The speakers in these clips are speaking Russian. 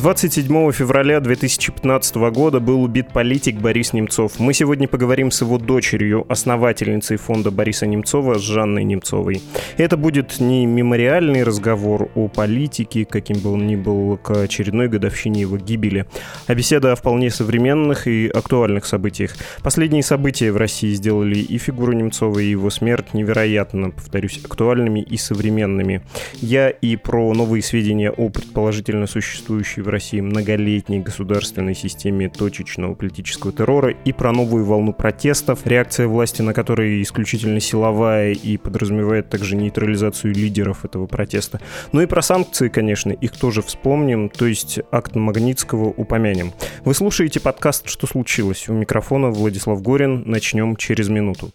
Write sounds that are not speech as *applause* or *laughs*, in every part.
27 февраля 2015 года был убит политик Борис Немцов. Мы сегодня поговорим с его дочерью, основательницей фонда Бориса Немцова, с Жанной Немцовой. Это будет не мемориальный разговор о политике, каким бы он ни был, к очередной годовщине его гибели, а беседа о вполне современных и актуальных событиях. Последние события в России сделали и фигуру Немцова, и его смерть невероятно, повторюсь, актуальными и современными. Я и про новые сведения о предположительно существующей в России многолетней государственной системе точечного политического террора и про новую волну протестов, реакция власти на которые исключительно силовая и подразумевает также нейтрализацию лидеров этого протеста. Ну и про санкции, конечно, их тоже вспомним, то есть акт Магнитского упомянем. Вы слушаете подкаст «Что случилось?» У микрофона Владислав Горин. Начнем через минуту.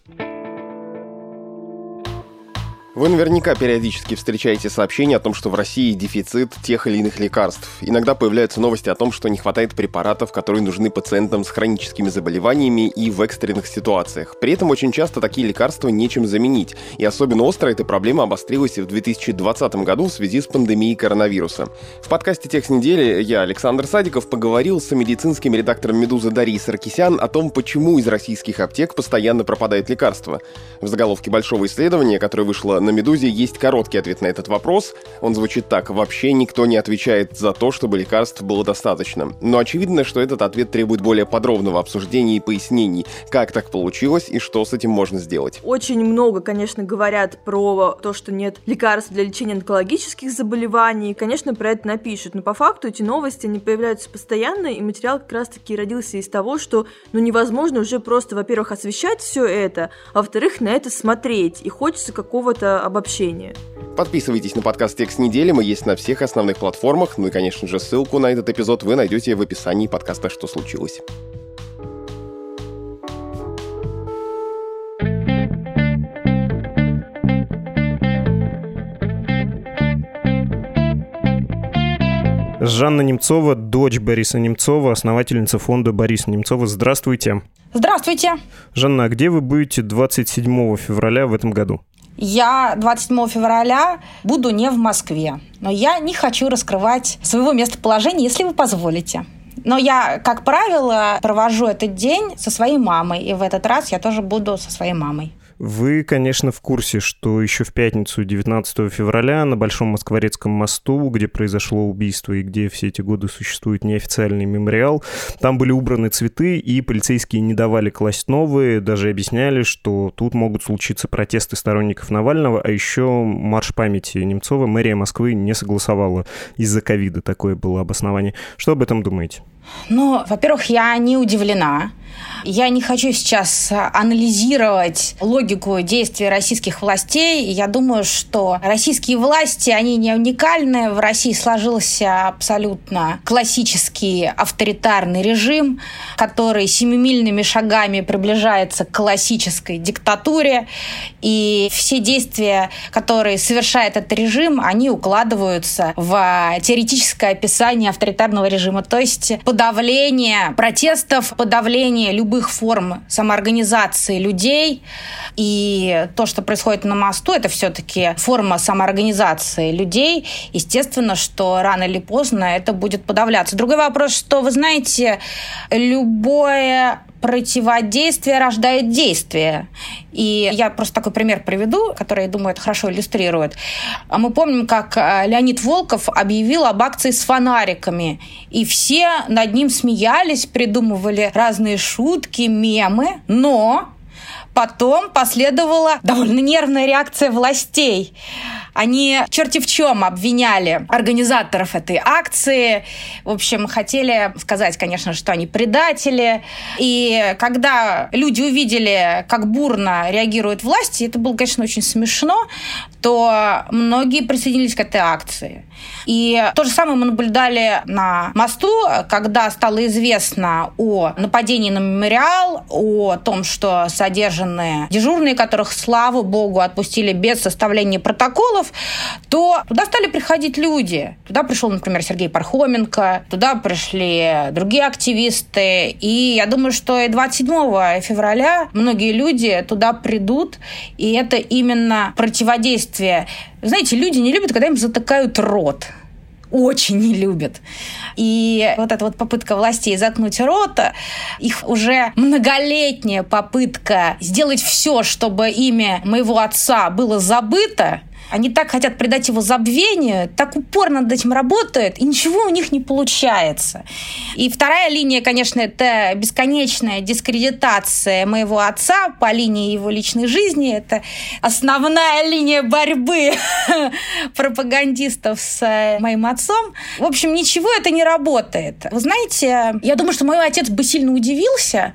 Вы наверняка периодически встречаете сообщения о том, что в России дефицит тех или иных лекарств. Иногда появляются новости о том, что не хватает препаратов, которые нужны пациентам с хроническими заболеваниями и в экстренных ситуациях. При этом очень часто такие лекарства нечем заменить. И особенно остро эта проблема обострилась в 2020 году в связи с пандемией коронавируса. В подкасте «Текст недели» я, Александр Садиков, поговорил с медицинским редактором «Медузы» Дарьей Саркисян о том, почему из российских аптек постоянно пропадают лекарства. В заголовке большого исследования, которое вышло на «Медузе» есть короткий ответ на этот вопрос. Он звучит так. Вообще никто не отвечает за то, чтобы лекарств было достаточно. Но очевидно, что этот ответ требует более подробного обсуждения и пояснений, как так получилось и что с этим можно сделать. Очень много, конечно, говорят про то, что нет лекарств для лечения онкологических заболеваний. Конечно, про это напишут. Но по факту эти новости, они появляются постоянно, и материал как раз-таки родился из того, что ну, невозможно уже просто, во-первых, освещать все это, а во-вторых, на это смотреть. И хочется какого-то обобщение. Подписывайтесь на подкаст «Текст недели», мы есть на всех основных платформах, ну и, конечно же, ссылку на этот эпизод вы найдете в описании подкаста «Что случилось?». Жанна Немцова, дочь Бориса Немцова, основательница фонда Бориса Немцова. Здравствуйте. Здравствуйте. Жанна, а где вы будете 27 февраля в этом году? Я 27 февраля буду не в Москве, но я не хочу раскрывать своего местоположения, если вы позволите. Но я, как правило, провожу этот день со своей мамой, и в этот раз я тоже буду со своей мамой. Вы, конечно, в курсе, что еще в пятницу 19 февраля на Большом Москворецком мосту, где произошло убийство и где все эти годы существует неофициальный мемориал, там были убраны цветы, и полицейские не давали класть новые, даже объясняли, что тут могут случиться протесты сторонников Навального, а еще марш памяти Немцова мэрия Москвы не согласовала из-за ковида. Такое было обоснование. Что об этом думаете? Ну, во-первых, я не удивлена. Я не хочу сейчас анализировать логику действий российских властей. Я думаю, что российские власти, они не уникальны. В России сложился абсолютно классический авторитарный режим, который семимильными шагами приближается к классической диктатуре. И все действия, которые совершает этот режим, они укладываются в теоретическое описание авторитарного режима. То есть подавление протестов, подавление любых форм самоорганизации людей. И то, что происходит на мосту, это все-таки форма самоорганизации людей. Естественно, что рано или поздно это будет подавляться. Другой вопрос, что, вы знаете, любое противодействие рождает действие. И я просто такой пример приведу, который, я думаю, это хорошо иллюстрирует. А мы помним, как э, Леонид Волков объявил об акции с фонариками. И все над ним смеялись, придумывали разные шутки, мемы. Но Потом последовала довольно нервная реакция властей. Они черти в чем обвиняли организаторов этой акции. В общем, хотели сказать, конечно, что они предатели. И когда люди увидели, как бурно реагируют власти, это было, конечно, очень смешно, то многие присоединились к этой акции. И то же самое мы наблюдали на мосту, когда стало известно о нападении на мемориал, о том, что содержанные дежурные, которых, слава богу, отпустили без составления протоколов, то туда стали приходить люди. Туда пришел, например, Сергей Пархоменко, туда пришли другие активисты. И я думаю, что и 27 февраля многие люди туда придут, и это именно противодействие. Знаете, люди не любят, когда им затыкают рот. Очень не любят. И вот эта вот попытка властей заткнуть рот, их уже многолетняя попытка сделать все, чтобы имя моего отца было забыто, они так хотят придать его забвению, так упорно над этим работают, и ничего у них не получается. И вторая линия, конечно, это бесконечная дискредитация моего отца по линии его личной жизни. Это основная линия борьбы *laughs* пропагандистов с э, моим отцом. В общем, ничего это не работает. Вы знаете, я думаю, что мой отец бы сильно удивился,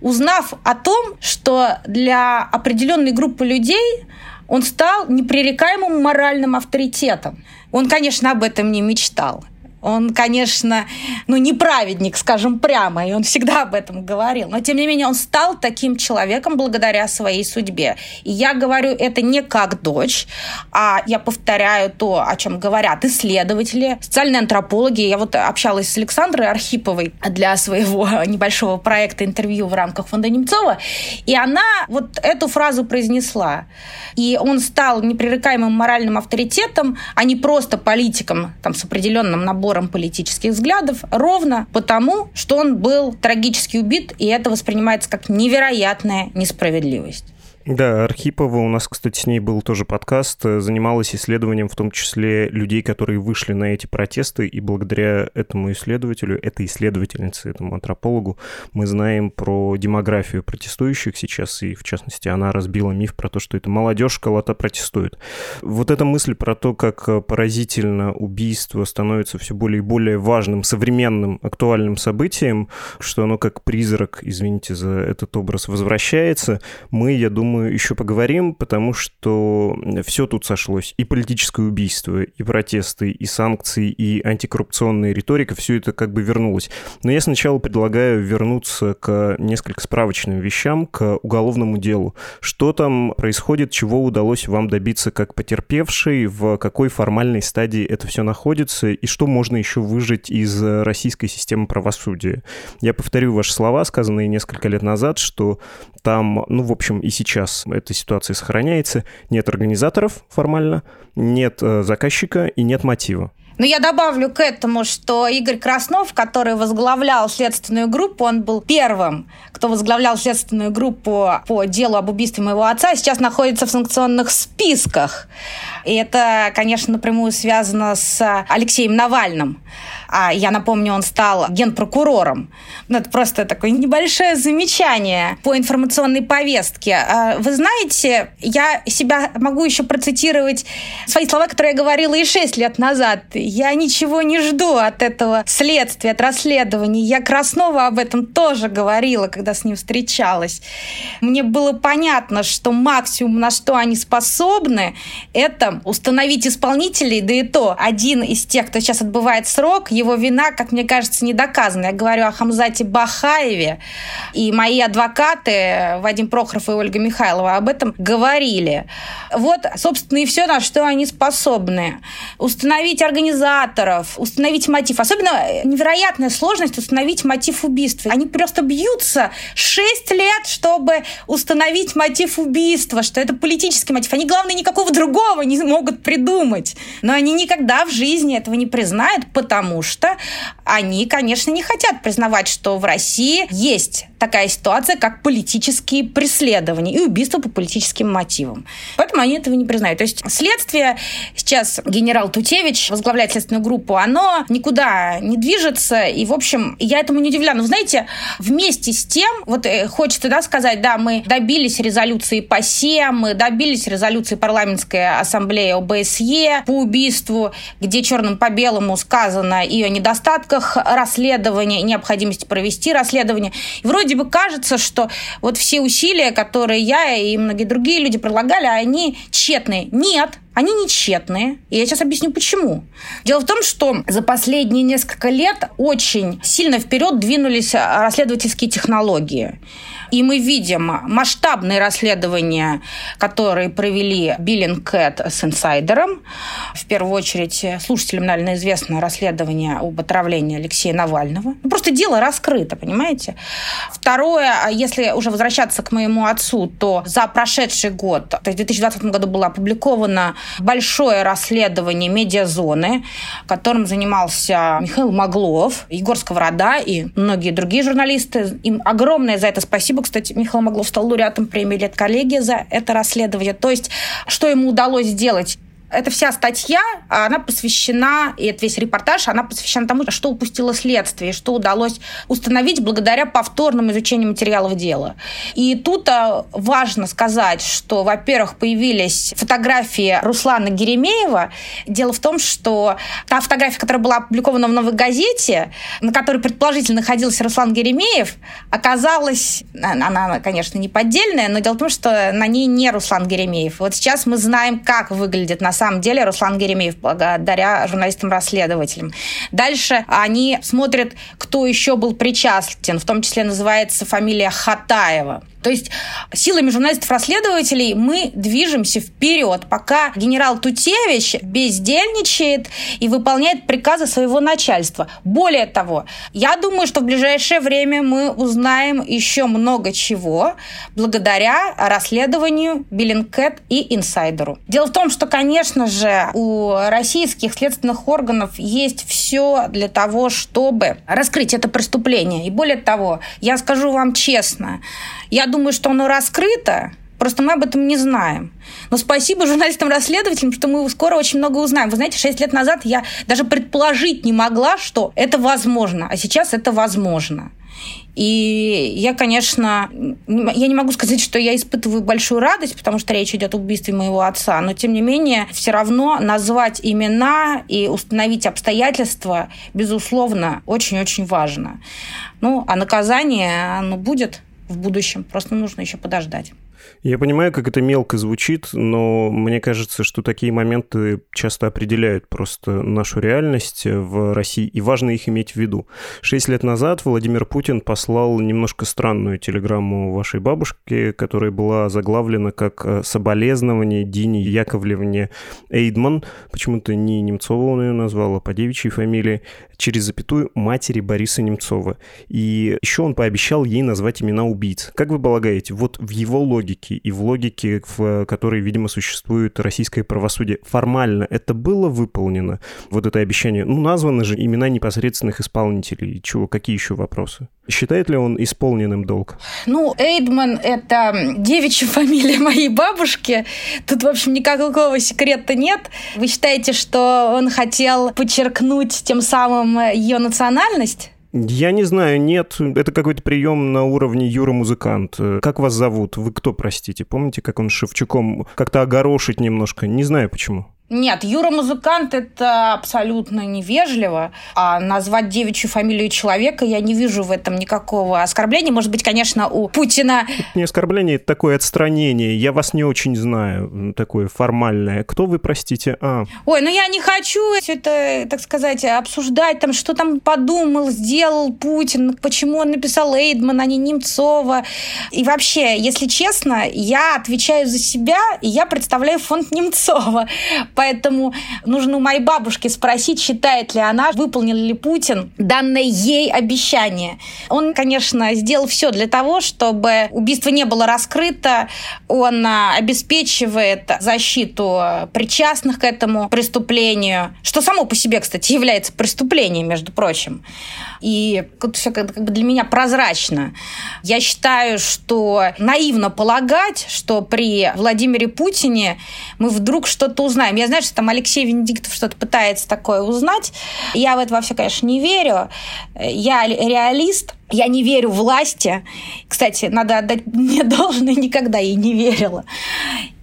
узнав о том, что для определенной группы людей он стал непререкаемым моральным авторитетом. Он, конечно, об этом не мечтал. Он, конечно, ну, не праведник, скажем прямо, и он всегда об этом говорил. Но, тем не менее, он стал таким человеком благодаря своей судьбе. И я говорю это не как дочь, а я повторяю то, о чем говорят исследователи, социальные антропологи. Я вот общалась с Александрой Архиповой для своего *laughs* небольшого проекта интервью в рамках фонда Немцова, и она вот эту фразу произнесла. И он стал непререкаемым моральным авторитетом, а не просто политиком там, с определенным набором набором политических взглядов ровно потому, что он был трагически убит, и это воспринимается как невероятная несправедливость. Да, Архипова, у нас, кстати, с ней был тоже подкаст, э, занималась исследованием в том числе людей, которые вышли на эти протесты, и благодаря этому исследователю, этой исследовательнице, этому антропологу, мы знаем про демографию протестующих сейчас, и в частности она разбила миф про то, что это молодежь кого-то протестует. Вот эта мысль про то, как э, поразительно убийство становится все более и более важным, современным, актуальным событием, что оно как призрак, извините за этот образ, возвращается, мы, я думаю, мы еще поговорим, потому что все тут сошлось. И политическое убийство, и протесты, и санкции, и антикоррупционная риторика, все это как бы вернулось. Но я сначала предлагаю вернуться к несколько справочным вещам, к уголовному делу. Что там происходит, чего удалось вам добиться как потерпевший, в какой формальной стадии это все находится, и что можно еще выжить из российской системы правосудия. Я повторю ваши слова, сказанные несколько лет назад, что там, ну, в общем, и сейчас эта ситуация сохраняется. Нет организаторов формально, нет э, заказчика и нет мотива. Но я добавлю к этому, что Игорь Краснов, который возглавлял следственную группу, он был первым, кто возглавлял следственную группу по делу об убийстве моего отца, сейчас находится в санкционных списках. И это, конечно, напрямую связано с Алексеем Навальным. А я напомню, он стал генпрокурором. Ну, это просто такое небольшое замечание по информационной повестке. А, вы знаете, я себя могу еще процитировать свои слова, которые я говорила и шесть лет назад. Я ничего не жду от этого следствия, от расследования. Я Краснова об этом тоже говорила, когда с ним встречалась. Мне было понятно, что максимум, на что они способны, это установить исполнителей, да и то один из тех, кто сейчас отбывает срок, его вина, как мне кажется, не доказана. Я говорю о Хамзате Бахаеве, и мои адвокаты Вадим Прохоров и Ольга Михайлова об этом говорили. Вот, собственно, и все, на что они способны. Установить организаторов, установить мотив. Особенно невероятная сложность установить мотив убийства. Они просто бьются 6 лет, чтобы установить мотив убийства, что это политический мотив. Они, главное, никакого другого не могут придумать. Но они никогда в жизни этого не признают, потому что они, конечно, не хотят признавать, что в России есть такая ситуация, как политические преследования и убийства по политическим мотивам. Поэтому они этого не признают. То есть следствие сейчас генерал Тутевич возглавляет следственную группу, оно никуда не движется, и, в общем, я этому не удивляю. Но, знаете, вместе с тем, вот э, хочется да, сказать, да, мы добились резолюции по СЕ, мы добились резолюции парламентской ассамблеи ОБСЕ по убийству, где черным по белому сказано и о недостатках расследования, и необходимости провести расследование. И вроде бы кажется, что вот все усилия, которые я и многие другие люди предлагали, они тщетные. Нет, они не тщетные. И я сейчас объясню, почему. Дело в том, что за последние несколько лет очень сильно вперед двинулись расследовательские технологии. И мы видим масштабные расследования, которые провели Биллинг с инсайдером. В первую очередь слушателям, наверное, известно расследование об отравлении Алексея Навального. Ну, просто дело раскрыто, понимаете? Второе, а если уже возвращаться к моему отцу, то за прошедший год, то есть в 2020 году было опубликовано большое расследование медиазоны, которым занимался Михаил Маглов, Егор Сковорода и многие другие журналисты. Им огромное за это спасибо. Кстати, Михаил Маглов стал лауреатом премии «Лет коллегия» за это расследование. То есть, что ему удалось сделать? Эта вся статья, она посвящена, и это весь репортаж, она посвящена тому, что упустило следствие, что удалось установить благодаря повторному изучению материалов дела. И тут а, важно сказать, что, во-первых, появились фотографии Руслана Геремеева. Дело в том, что та фотография, которая была опубликована в «Новой газете», на которой предположительно находился Руслан Геремеев, оказалась, она, конечно, не поддельная, но дело в том, что на ней не Руслан Геремеев. Вот сейчас мы знаем, как выглядит на самом деле Руслан Геремеев, благодаря журналистам-расследователям. Дальше они смотрят, кто еще был причастен, в том числе называется фамилия Хатаева. То есть силами журналистов-расследователей мы движемся вперед, пока генерал Тутевич бездельничает и выполняет приказы своего начальства. Более того, я думаю, что в ближайшее время мы узнаем еще много чего благодаря расследованию Биллинкет и инсайдеру. Дело в том, что, конечно же, у российских следственных органов есть все для того, чтобы раскрыть это преступление. И более того, я скажу вам честно, я думаю, что оно раскрыто, Просто мы об этом не знаем. Но спасибо журналистам-расследователям, что мы скоро очень много узнаем. Вы знаете, 6 лет назад я даже предположить не могла, что это возможно, а сейчас это возможно. И я, конечно, я не могу сказать, что я испытываю большую радость, потому что речь идет о убийстве моего отца, но тем не менее все равно назвать имена и установить обстоятельства, безусловно, очень-очень важно. Ну, а наказание, оно будет в будущем. Просто нужно еще подождать. Я понимаю, как это мелко звучит, но мне кажется, что такие моменты часто определяют просто нашу реальность в России, и важно их иметь в виду. Шесть лет назад Владимир Путин послал немножко странную телеграмму вашей бабушке, которая была заглавлена как э, «Соболезнование Дине Яковлевне Эйдман». Почему-то не Немцова он ее назвал, а по девичьей фамилии через запятую матери Бориса Немцова. И еще он пообещал ей назвать имена убийц. Как вы полагаете, вот в его логике и в логике, в которой, видимо, существует российское правосудие, формально это было выполнено? Вот это обещание. Ну, названы же имена непосредственных исполнителей. Чего, какие еще вопросы? Считает ли он исполненным долг? Ну, Эйдман – это девичья *laughs* фамилия моей бабушки. Тут, в общем, никакого секрета нет. Вы считаете, что он хотел подчеркнуть тем самым ее национальность? Я не знаю, нет. Это какой-то прием на уровне Юра-музыкант. Как вас зовут? Вы кто, простите? Помните, как он Шевчуком как-то огорошить немножко? Не знаю почему. Нет, Юра-музыкант – это абсолютно невежливо. А назвать девичью фамилию человека я не вижу в этом никакого оскорбления. Может быть, конечно, у Путина... Это не оскорбление, это такое отстранение. Я вас не очень знаю, такое формальное. Кто вы, простите? А. Ой, ну я не хочу все это, так сказать, обсуждать, там, что там подумал, сделал Путин, почему он написал Эйдман, а не Немцова. И вообще, если честно, я отвечаю за себя, и я представляю фонд Немцова. Поэтому нужно у моей бабушки спросить, считает ли она, выполнил ли Путин данное ей обещание. Он, конечно, сделал все для того, чтобы убийство не было раскрыто. Он а, обеспечивает защиту причастных к этому преступлению, что само по себе, кстати, является преступлением, между прочим. И все как бы для меня прозрачно. Я считаю, что наивно полагать, что при Владимире Путине мы вдруг что-то узнаем. Я знаю, что там Алексей Венедиктов что-то пытается такое узнать. Я в это во все, конечно, не верю. Я реалист. Я не верю власти. Кстати, надо отдать *laughs* мне должное, никогда ей не верила.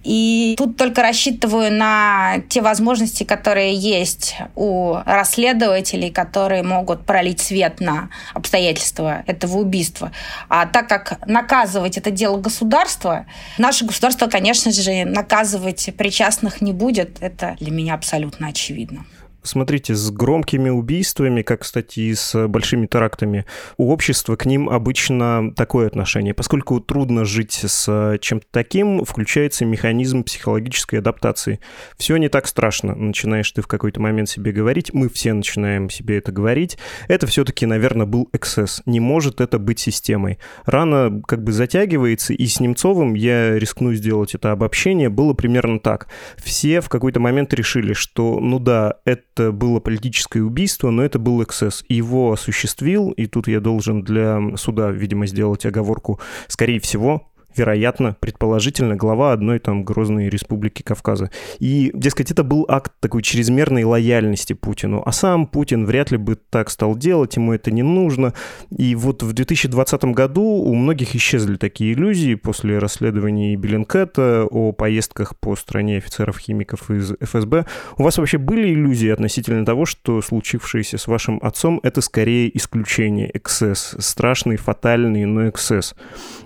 И тут только рассчитываю на те возможности, которые есть у расследователей, которые могут пролить свет на обстоятельства этого убийства. А так как наказывать это дело государства, наше государство, конечно же, наказывать причастных не будет. Это для меня абсолютно очевидно. Смотрите, с громкими убийствами, как, кстати, и с большими терактами, у общества к ним обычно такое отношение. Поскольку трудно жить с чем-то таким, включается механизм психологической адаптации. Все не так страшно. Начинаешь ты в какой-то момент себе говорить, мы все начинаем себе это говорить. Это все-таки, наверное, был эксцесс. Не может это быть системой. Рана как бы затягивается, и с Немцовым я рискну сделать это обобщение. Было примерно так. Все в какой-то момент решили, что, ну да, это было политическое убийство, но это был эксцесс. Его осуществил, и тут я должен для суда, видимо, сделать оговорку, скорее всего, вероятно, предположительно, глава одной там грозной республики Кавказа. И, дескать, это был акт такой чрезмерной лояльности Путину. А сам Путин вряд ли бы так стал делать, ему это не нужно. И вот в 2020 году у многих исчезли такие иллюзии после расследований Беллинкета о поездках по стране офицеров-химиков из ФСБ. У вас вообще были иллюзии относительно того, что случившееся с вашим отцом — это скорее исключение, эксцесс, страшный, фатальный, но эксцесс?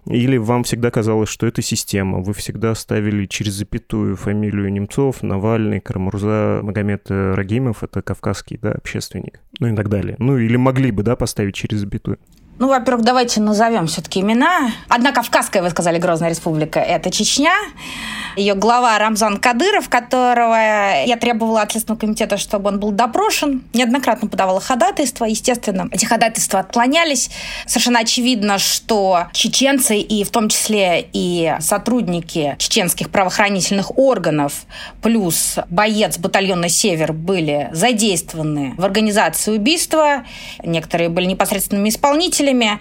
Или вам всегда казалось, что это система. Вы всегда ставили через запятую фамилию Немцов, Навальный, Карамурза, Магомед Рагимов, это кавказский да, общественник, ну и так далее. Ну или могли бы да, поставить через запятую. Ну, во-первых, давайте назовем все-таки имена. Одна Кавказская, вы сказали, Грозная Республика, это Чечня. Ее глава Рамзан Кадыров, которого я требовала от Следственного комитета, чтобы он был допрошен. Неоднократно подавала ходатайства. Естественно, эти ходатайства отклонялись. Совершенно очевидно, что чеченцы, и в том числе и сотрудники чеченских правоохранительных органов, плюс боец батальона «Север» были задействованы в организации убийства. Некоторые были непосредственными исполнителями жителями.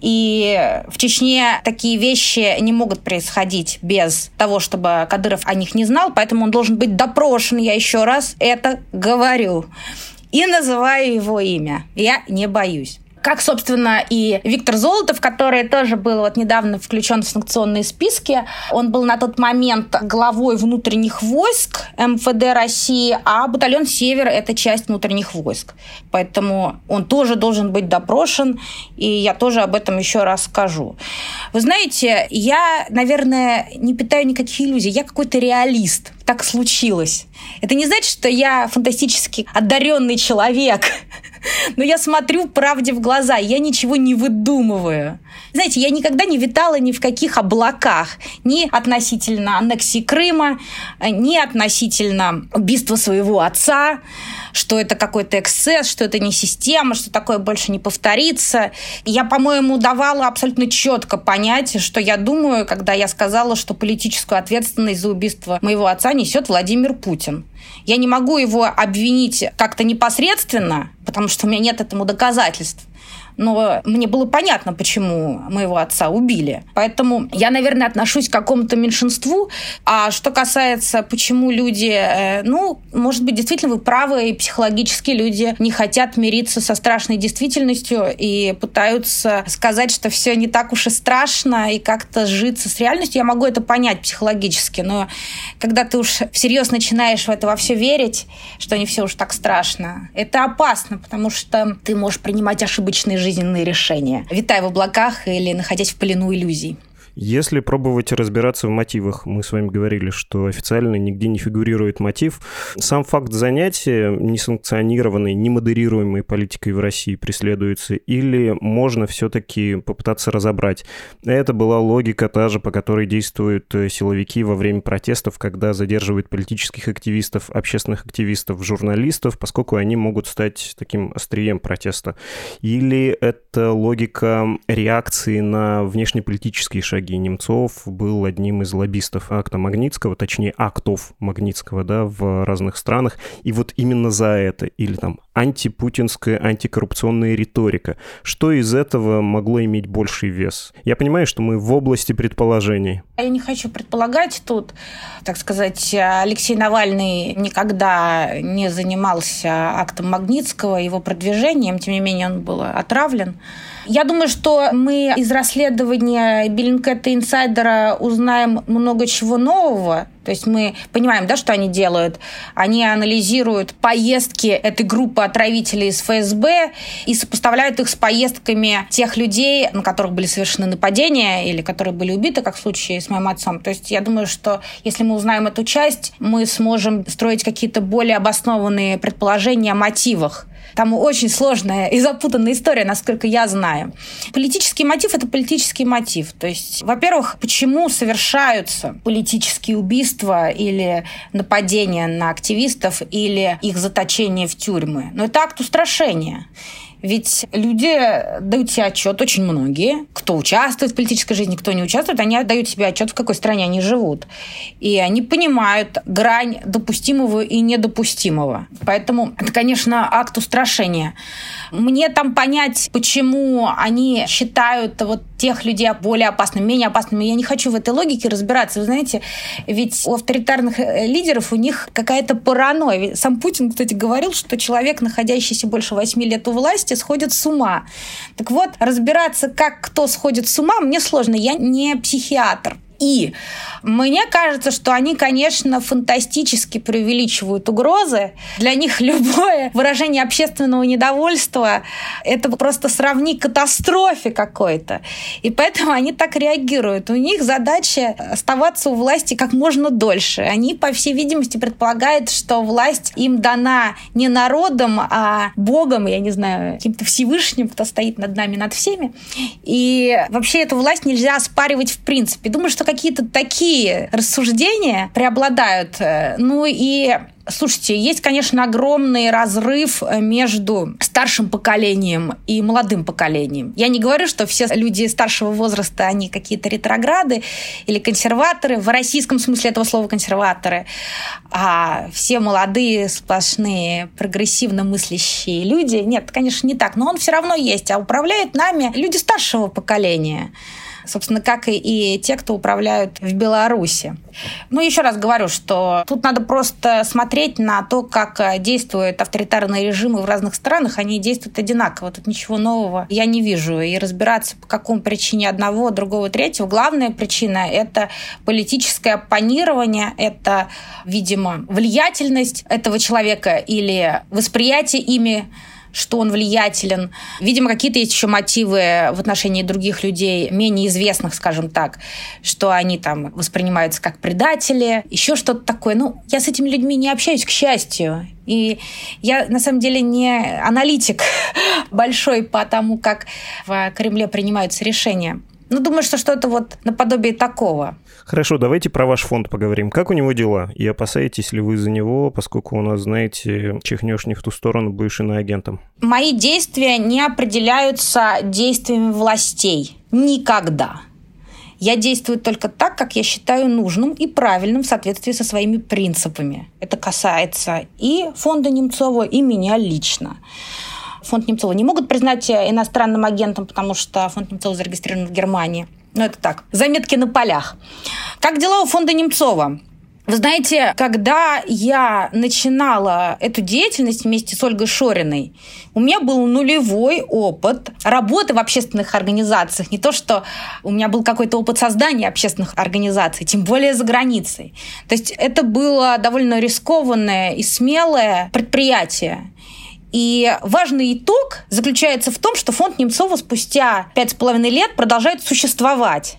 И в Чечне такие вещи не могут происходить без того, чтобы Кадыров о них не знал, поэтому он должен быть допрошен, я еще раз это говорю. И называю его имя. Я не боюсь как, собственно, и Виктор Золотов, который тоже был вот недавно включен в санкционные списки. Он был на тот момент главой внутренних войск МВД России, а батальон «Север» — это часть внутренних войск. Поэтому он тоже должен быть допрошен, и я тоже об этом еще раз скажу. Вы знаете, я, наверное, не питаю никаких иллюзий. Я какой-то реалист. Так случилось. Это не значит, что я фантастически одаренный человек, *laughs* но я смотрю правде в глаза, я ничего не выдумываю. Знаете, я никогда не витала ни в каких облаках, ни относительно аннексии Крыма, ни относительно убийства своего отца, что это какой-то эксцесс, что это не система, что такое больше не повторится. Я, по-моему, давала абсолютно четко понять, что я думаю, когда я сказала, что политическую ответственность за убийство моего отца несет Владимир Путин. Я не могу его обвинить как-то непосредственно, потому что у меня нет этому доказательств но мне было понятно, почему моего отца убили. Поэтому я, наверное, отношусь к какому-то меньшинству. А что касается, почему люди, э, ну, может быть, действительно вы правы, и психологически люди не хотят мириться со страшной действительностью и пытаются сказать, что все не так уж и страшно, и как-то сжиться с реальностью. Я могу это понять психологически, но когда ты уж всерьез начинаешь в это во все верить, что не все уж так страшно, это опасно, потому что ты можешь принимать ошибочные жизненные решения, витая в облаках или находясь в плену иллюзий. Если пробовать разбираться в мотивах, мы с вами говорили, что официально нигде не фигурирует мотив. Сам факт занятия несанкционированной, немодерируемой политикой в России преследуется, или можно все-таки попытаться разобрать. Это была логика та же, по которой действуют э, силовики во время протестов, когда задерживают политических активистов, общественных активистов, журналистов, поскольку они могут стать таким острием протеста. Или это логика реакции на внешнеполитические шаги Георгий Немцов был одним из лоббистов акта Магнитского, точнее актов Магнитского, да, в разных странах. И вот именно за это, или там антипутинская, антикоррупционная риторика, что из этого могло иметь больший вес? Я понимаю, что мы в области предположений. Я не хочу предполагать тут, так сказать, Алексей Навальный никогда не занимался актом Магнитского, его продвижением, тем не менее он был отравлен. Я думаю, что мы из расследования Беллинкета Инсайдера узнаем много чего нового, То есть мы понимаем, да, что они делают. Они анализируют поездки этой группы отравителей из ФСБ и сопоставляют их с поездками тех людей, на которых были совершены нападения или которые были убиты, как в случае с моим отцом. То есть я думаю, что если мы узнаем эту часть, мы сможем строить какие-то более обоснованные предположения о мотивах там очень сложная и запутанная история, насколько я знаю. Политический мотив – это политический мотив. То есть, во-первых, почему совершаются политические убийства или нападения на активистов или их заточение в тюрьмы? Но это акт устрашения. Ведь люди дают себе отчет, очень многие, кто участвует в политической жизни, кто не участвует, они отдают себе отчет, в какой стране они живут. И они понимают грань допустимого и недопустимого. Поэтому это, конечно, акт устрашения. Мне там понять, почему они считают вот тех людей более опасными, менее опасными. Я не хочу в этой логике разбираться. Вы знаете, ведь у авторитарных э, лидеров у них какая-то паранойя. Сам Путин, кстати, говорил, что человек, находящийся больше восьми лет у власти, сходит с ума. Так вот, разбираться, как кто сходит с ума, мне сложно. Я не психиатр. И мне кажется, что они, конечно, фантастически преувеличивают угрозы. Для них *laughs* любое выражение общественного недовольства – это просто сравни катастрофе какой-то. И поэтому они так реагируют. У них задача оставаться у власти как можно дольше. Они, по всей видимости, предполагают, что власть им дана не народом, а Богом, я не знаю, каким-то Всевышним, кто стоит над нами, над всеми. И вообще эту власть нельзя оспаривать в принципе. Думаю, что какие-то такие рассуждения преобладают. Ну и Слушайте, есть, конечно, огромный разрыв между старшим поколением и молодым поколением. Я не говорю, что все люди старшего возраста, они какие-то ретрограды или консерваторы, в российском смысле этого слова консерваторы, а все молодые, сплошные, прогрессивно мыслящие люди. Нет, конечно, не так, но он все равно есть, а управляют нами люди старшего поколения собственно, как и, те, кто управляют в Беларуси. Ну, еще раз говорю, что тут надо просто смотреть на то, как э, действуют авторитарные режимы в разных странах. Они действуют одинаково. Тут ничего нового я не вижу. И разбираться, по какому причине одного, другого, третьего. Главная причина – это политическое оппонирование, это, видимо, влиятельность этого человека или восприятие ими что он влиятелен. Видимо, какие-то есть еще мотивы в отношении других людей, менее известных, скажем так, что они там воспринимаются как предатели, еще что-то такое. Ну, я с этими людьми не общаюсь, к счастью. И я, на самом деле, не аналитик *laughs* большой по тому, как в Кремле принимаются решения. Ну, думаю, что что-то вот наподобие такого. Хорошо, давайте про ваш фонд поговорим. Как у него дела? И опасаетесь ли вы за него, поскольку у нас, знаете, чихнешь не в ту сторону, будешь иноагентом? Мои действия не определяются действиями властей. Никогда. Я действую только так, как я считаю нужным и правильным в соответствии со своими принципами. Это касается и фонда Немцова, и меня лично фонд Немцова не могут признать иностранным агентом, потому что фонд Немцова зарегистрирован в Германии. Ну, это так, заметки на полях. Как дела у фонда Немцова? Вы знаете, когда я начинала эту деятельность вместе с Ольгой Шориной, у меня был нулевой опыт работы в общественных организациях. Не то, что у меня был какой-то опыт создания общественных организаций, тем более за границей. То есть это было довольно рискованное и смелое предприятие. И важный итог заключается в том, что фонд Немцова спустя пять с половиной лет продолжает существовать.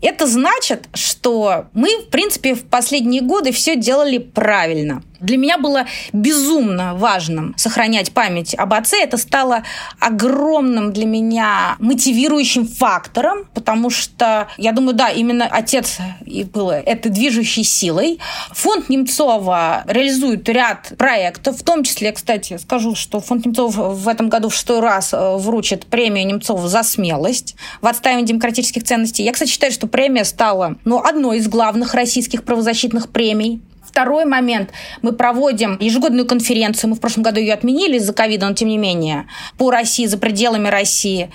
Это значит, что мы, в принципе, в последние годы все делали правильно – для меня было безумно важным сохранять память об отце. Это стало огромным для меня мотивирующим фактором, потому что, я думаю, да, именно отец и был этой движущей силой. Фонд Немцова реализует ряд проектов, в том числе, кстати, скажу, что фонд Немцова в этом году в шестой раз э, вручит премию Немцова за смелость в отстаивании демократических ценностей. Я, кстати, считаю, что премия стала ну, одной из главных российских правозащитных премий Второй момент. Мы проводим ежегодную конференцию. Мы в прошлом году ее отменили из-за ковида, но тем не менее, по России, за пределами России.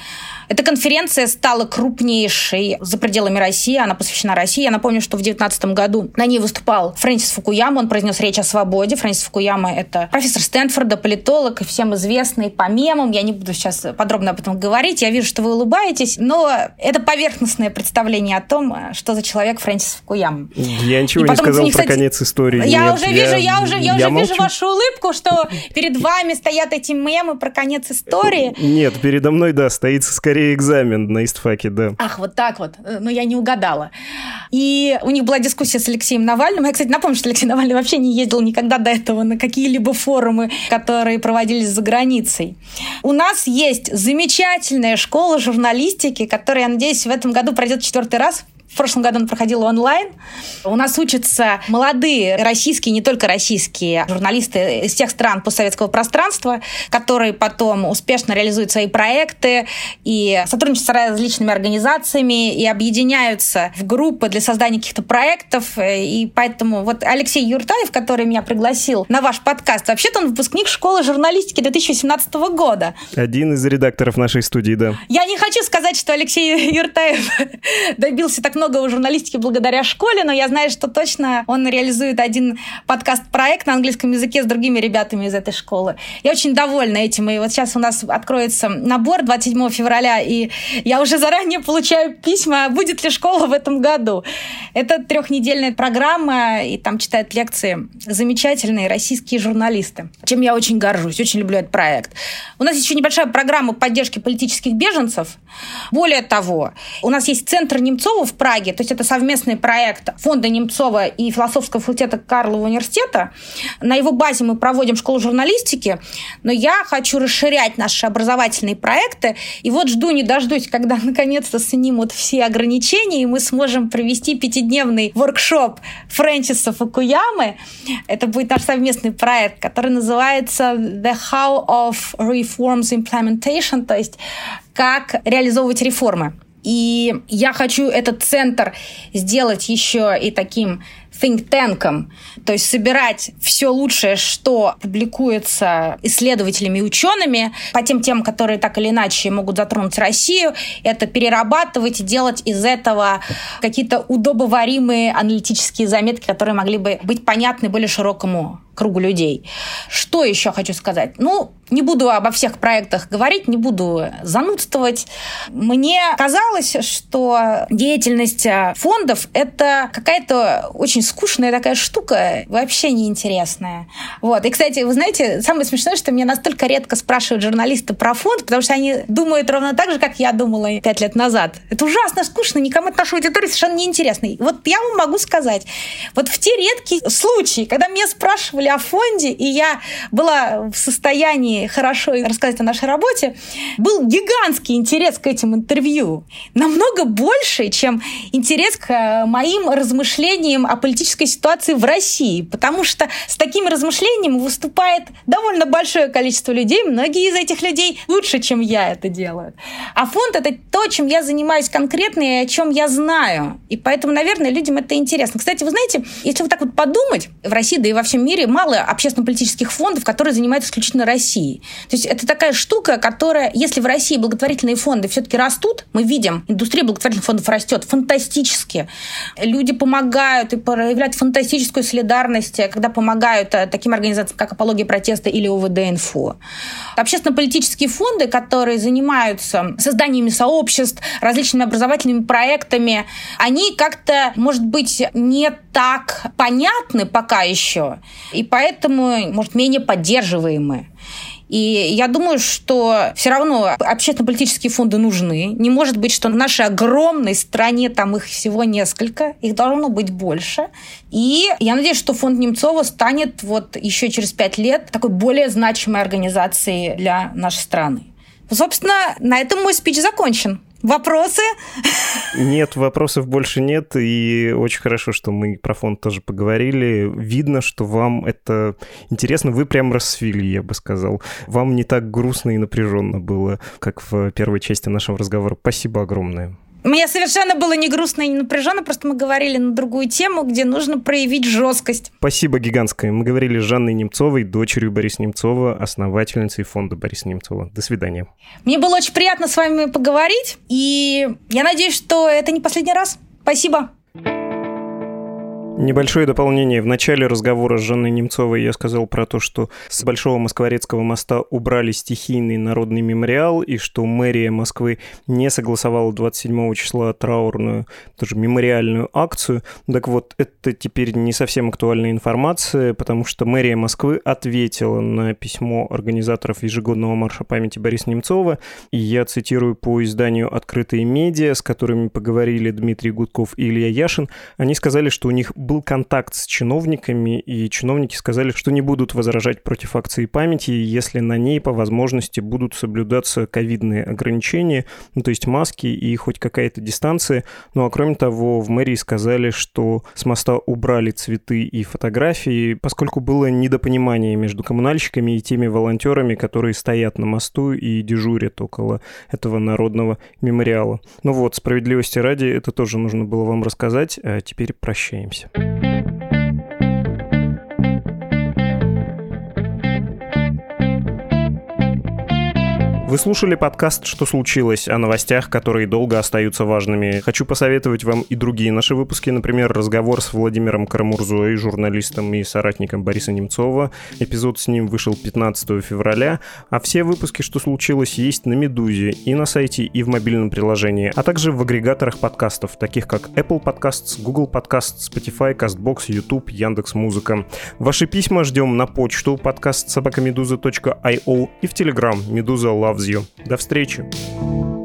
Эта конференция стала крупнейшей за пределами России, она посвящена России. Я напомню, что в 2019 году на ней выступал Фрэнсис Фукуяма, он произнес речь о свободе. Фрэнсис Фукуяма – это профессор Стэнфорда, политолог, всем известный по мемам. Я не буду сейчас подробно об этом говорить. Я вижу, что вы улыбаетесь, но это поверхностное представление о том, что за человек Фрэнсис Фукуяма. Я ничего и не сказал про кстати, конец истории. Я Нет, уже вижу, я, уже, я, я уже вижу вашу улыбку, что перед вами стоят эти мемы про конец истории. Нет, передо мной, да, стоит скорее скорее экзамен на истфаке, да. Ах, вот так вот. Э, но я не угадала. И у них была дискуссия с Алексеем Навальным. Я, кстати, напомню, что Алексей Навальный вообще не ездил никогда до этого на какие-либо форумы, которые проводились за границей. У нас есть замечательная школа журналистики, которая, я надеюсь, в этом году пройдет четвертый раз в прошлом году он проходил онлайн. У нас учатся молодые российские, не только российские журналисты из тех стран постсоветского пространства, которые потом успешно реализуют свои проекты и сотрудничают с различными организациями и объединяются в группы для создания каких-то проектов. И поэтому вот Алексей Юртаев, который меня пригласил на ваш подкаст, вообще-то он выпускник школы журналистики 2018 года. Один из редакторов нашей студии, да. Я не хочу сказать, что Алексей Юртаев *laughs* добился так много в журналистике благодаря школе, но я знаю, что точно он реализует один подкаст-проект на английском языке с другими ребятами из этой школы. Я очень довольна этим. И вот сейчас у нас откроется набор 27 февраля, и я уже заранее получаю письма, будет ли школа в этом году. Это трехнедельная программа, и там читают лекции замечательные российские журналисты, чем я очень горжусь, очень люблю этот проект. У нас еще небольшая программа поддержки политических беженцев. Более того, у нас есть центр Немцова в Праге. То есть это совместный проект фонда Немцова и философского факультета Карлова университета. На его базе мы проводим школу журналистики, но я хочу расширять наши образовательные проекты. И вот жду не дождусь, когда *laughs* наконец-то снимут все ограничения, и мы сможем провести пятидневный воркшоп Фрэнсиса Фукуямы. Это будет наш совместный проект, который называется The How of Reforms Implementation, то есть как реализовывать реформы. И я хочу этот центр сделать еще и таким think танком, то есть собирать все лучшее, что публикуется исследователями и учеными по тем темам, которые так или иначе могут затронуть Россию, это перерабатывать и делать из этого какие-то удобоваримые аналитические заметки, которые могли бы быть понятны более широкому кругу людей. Что еще хочу сказать? Ну, не буду обо всех проектах говорить, не буду занудствовать. Мне казалось, что деятельность э, фондов — это какая-то очень скучная такая штука, вообще неинтересная. Вот. И, кстати, вы знаете, самое смешное, что меня настолько редко спрашивают журналисты про фонд, потому что они думают ровно так же, как я думала пять лет назад. Это ужасно скучно, никому это наша аудитория совершенно неинтересно. Вот я вам могу сказать, вот в те редкие случаи, когда меня спрашивали о фонде, и я была в состоянии хорошо рассказать о нашей работе, был гигантский интерес к этим интервью. Намного больше, чем интерес к э, моим размышлениям о политической ситуации в России. Потому что с таким размышлением выступает довольно большое количество людей. Многие из этих людей лучше, чем я это делаю. А фонд — это то, чем я занимаюсь конкретно и о чем я знаю. И поэтому, наверное, людям это интересно. Кстати, вы знаете, если вот так вот подумать, в России, да и во всем мире мало общественно-политических фондов, которые занимаются исключительно Россией. То есть это такая штука, которая, если в России благотворительные фонды все-таки растут, мы видим, индустрия благотворительных фондов растет фантастически. Люди помогают и проявляют фантастическую солидарность, когда помогают э, таким организациям, как «Апология протеста» или ОВД-инфо. Общественно-политические фонды, которые занимаются созданиями сообществ, различными образовательными проектами, они как-то, может быть, не так понятны пока еще, и поэтому, может, менее поддерживаемы. И я думаю, что все равно общественно-политические фонды нужны. Не может быть, что в нашей огромной стране там их всего несколько, их должно быть больше. И я надеюсь, что фонд Немцова станет вот еще через пять лет такой более значимой организацией для нашей страны. Собственно, на этом мой спич закончен. Вопросы? Нет, вопросов больше нет. И очень хорошо, что мы про фонд тоже поговорили. Видно, что вам это интересно. Вы прям расцвели, я бы сказал. Вам не так грустно и напряженно было, как в первой части нашего разговора. Спасибо огромное. Мне совершенно было не грустно и не напряженно, просто мы говорили на другую тему, где нужно проявить жесткость. Спасибо гигантское. Мы говорили с Жанной Немцовой, дочерью Бориса Немцова, основательницей фонда Бориса Немцова. До свидания. Мне было очень приятно с вами поговорить, и я надеюсь, что это не последний раз. Спасибо. Небольшое дополнение. В начале разговора с Жанной Немцовой я сказал про то, что с Большого Москворецкого моста убрали стихийный народный мемориал, и что мэрия Москвы не согласовала 27 числа траурную, тоже мемориальную акцию. Так вот, это теперь не совсем актуальная информация, потому что мэрия Москвы ответила на письмо организаторов ежегодного марша памяти Бориса Немцова, и я цитирую по изданию «Открытые медиа», с которыми поговорили Дмитрий Гудков и Илья Яшин. Они сказали, что у них был контакт с чиновниками, и чиновники сказали, что не будут возражать против акции памяти, если на ней по возможности будут соблюдаться ковидные ограничения, ну, то есть маски и хоть какая-то дистанция. Ну а кроме того, в мэрии сказали, что с моста убрали цветы и фотографии, поскольку было недопонимание между коммунальщиками и теми волонтерами, которые стоят на мосту и дежурят около этого народного мемориала. Ну вот, справедливости ради, это тоже нужно было вам рассказать, а теперь прощаемся. thank you Вы слушали подкаст «Что случилось?» о новостях, которые долго остаются важными. Хочу посоветовать вам и другие наши выпуски, например, разговор с Владимиром Карамурзой, журналистом и соратником Бориса Немцова. Эпизод с ним вышел 15 февраля, а все выпуски «Что случилось?» есть на «Медузе» и на сайте, и в мобильном приложении, а также в агрегаторах подкастов, таких как Apple Podcasts, Google Podcasts, Spotify, CastBox, YouTube, Яндекс.Музыка. Ваши письма ждем на почту подкаст собакамедуза.io и в Telegram Медуза Love loves you. До встречи!